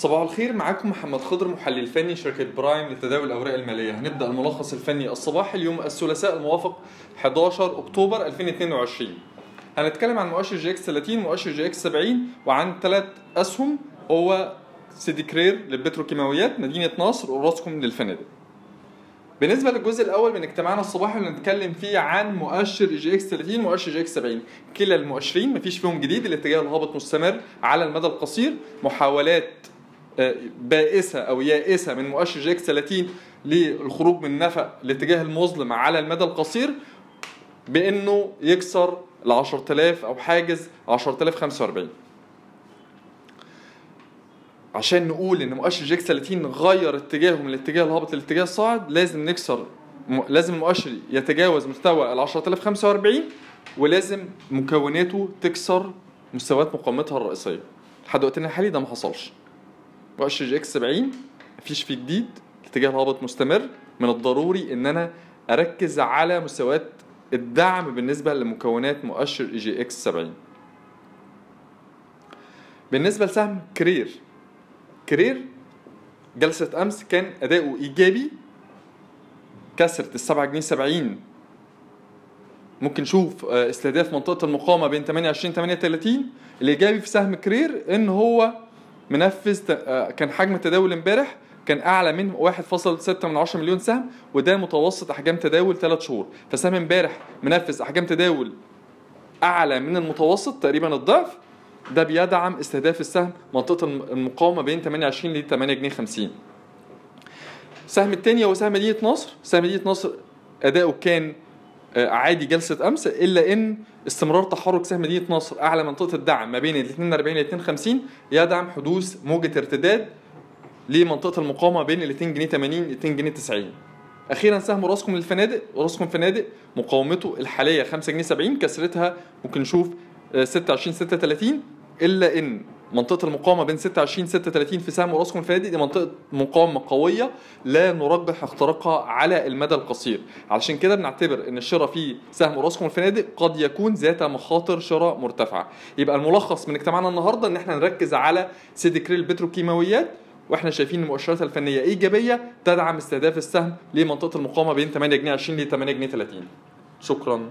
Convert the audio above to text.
صباح الخير معاكم محمد خضر محلل فني شركة برايم لتداول الأوراق المالية. هنبدأ الملخص الفني الصباحي اليوم الثلاثاء الموافق 11 أكتوبر 2022 هنتكلم عن مؤشر EGX 30 مؤشر EGX 70 وعن ثلاث أسهم هو سيدي كرير للبتروكيماويات مدينة نصر أوراسكوم للفنادق. بالنسبة للجزء الأول من اجتماعنا الصباحي اللي هنتكلم فيه عن مؤشر EGX 30 ومؤشر EGX 70 كلا المؤشرين مفيش فيهم جديد الاتجاه الهابط مستمر على المدى القصير. محاولات بائسة أو يائسة من مؤشر EGX 30 للخروج من نفق الاتجاه المظلم على المدى القصير بأنه يكسر ال 10000 أو حاجز 10045 عشان نقول إن مؤشر EGX 30 غير اتجاهه من الاتجاه الهابط للاتجاه الصاعد لازم نكسر لازم المؤشر يتجاوز مستوى ال 10045 ولازم مكوناته تكسر مستويات مقاومتها الرئيسية. لحد وقتنا الحالي ده ما حصلش. مؤشر EGX 70 مفيش فيه جديد الاتجاه الهابط مستمر. من الضروري إن أنا أركز على مستويات الدعم بالنسبة لمكونات مؤشر EGX 70 بالنسبة لسهم كرير كرير جلسة أمس كان أداؤه إيجابي. كسرت السبعة جنيه 70 ممكن نشوف استهداف منطقة المقاومة بين 28 38 الإيجابي في سهم كرير إن هو منفذ كان حجم التداول امبارح كان أعلى من 1.6 من 10 مليون سهم وده متوسط أحجام تداول 3 شهور. فسهم امبارح منفذ أحجام تداول أعلى من المتوسط تقريبا الضعف. ده بيدعم استهداف السهم منطقة المقاومة بين 28 ل 8 جنيه 50 السهم الثاني هو سهم مدينة نصر. سهم مدينة نصر أداؤه كان عادي جلسة أمس إلا إن استمرار تحرك سهم مدينة نصر أعلى منطقة الدعم ما بين ال 42 ل 52 يدعم حدوث موجة ارتداد لمنطقة المقاومة بين ال 2 جنيه 80 ل 2 جنيه 90 أخيرا سهم راسكم للفنادق راسكم فنادق مقاومته الحالية 5 جنيه 70 كسرتها ممكن نشوف 26 36 إلا إن منطقة المقاومة بين 26 36 في سهم راسكم الفنادق دي منطقة مقاومة قوية لا نرجح اختراقها على المدى القصير. علشان كده بنعتبر إن الشراء في سهم راسكم الفنادق قد يكون ذات مخاطر شراء مرتفعة. يبقى الملخص من اجتماعنا النهاردة إن إحنا نركز على سيدي كريل البتروكيماويات وإحنا شايفين المؤشرات الفنية إيجابية تدعم استهداف السهم لمنطقة المقاومة بين 8 جنيه 20 ل 8 جنيه 30 شكرا.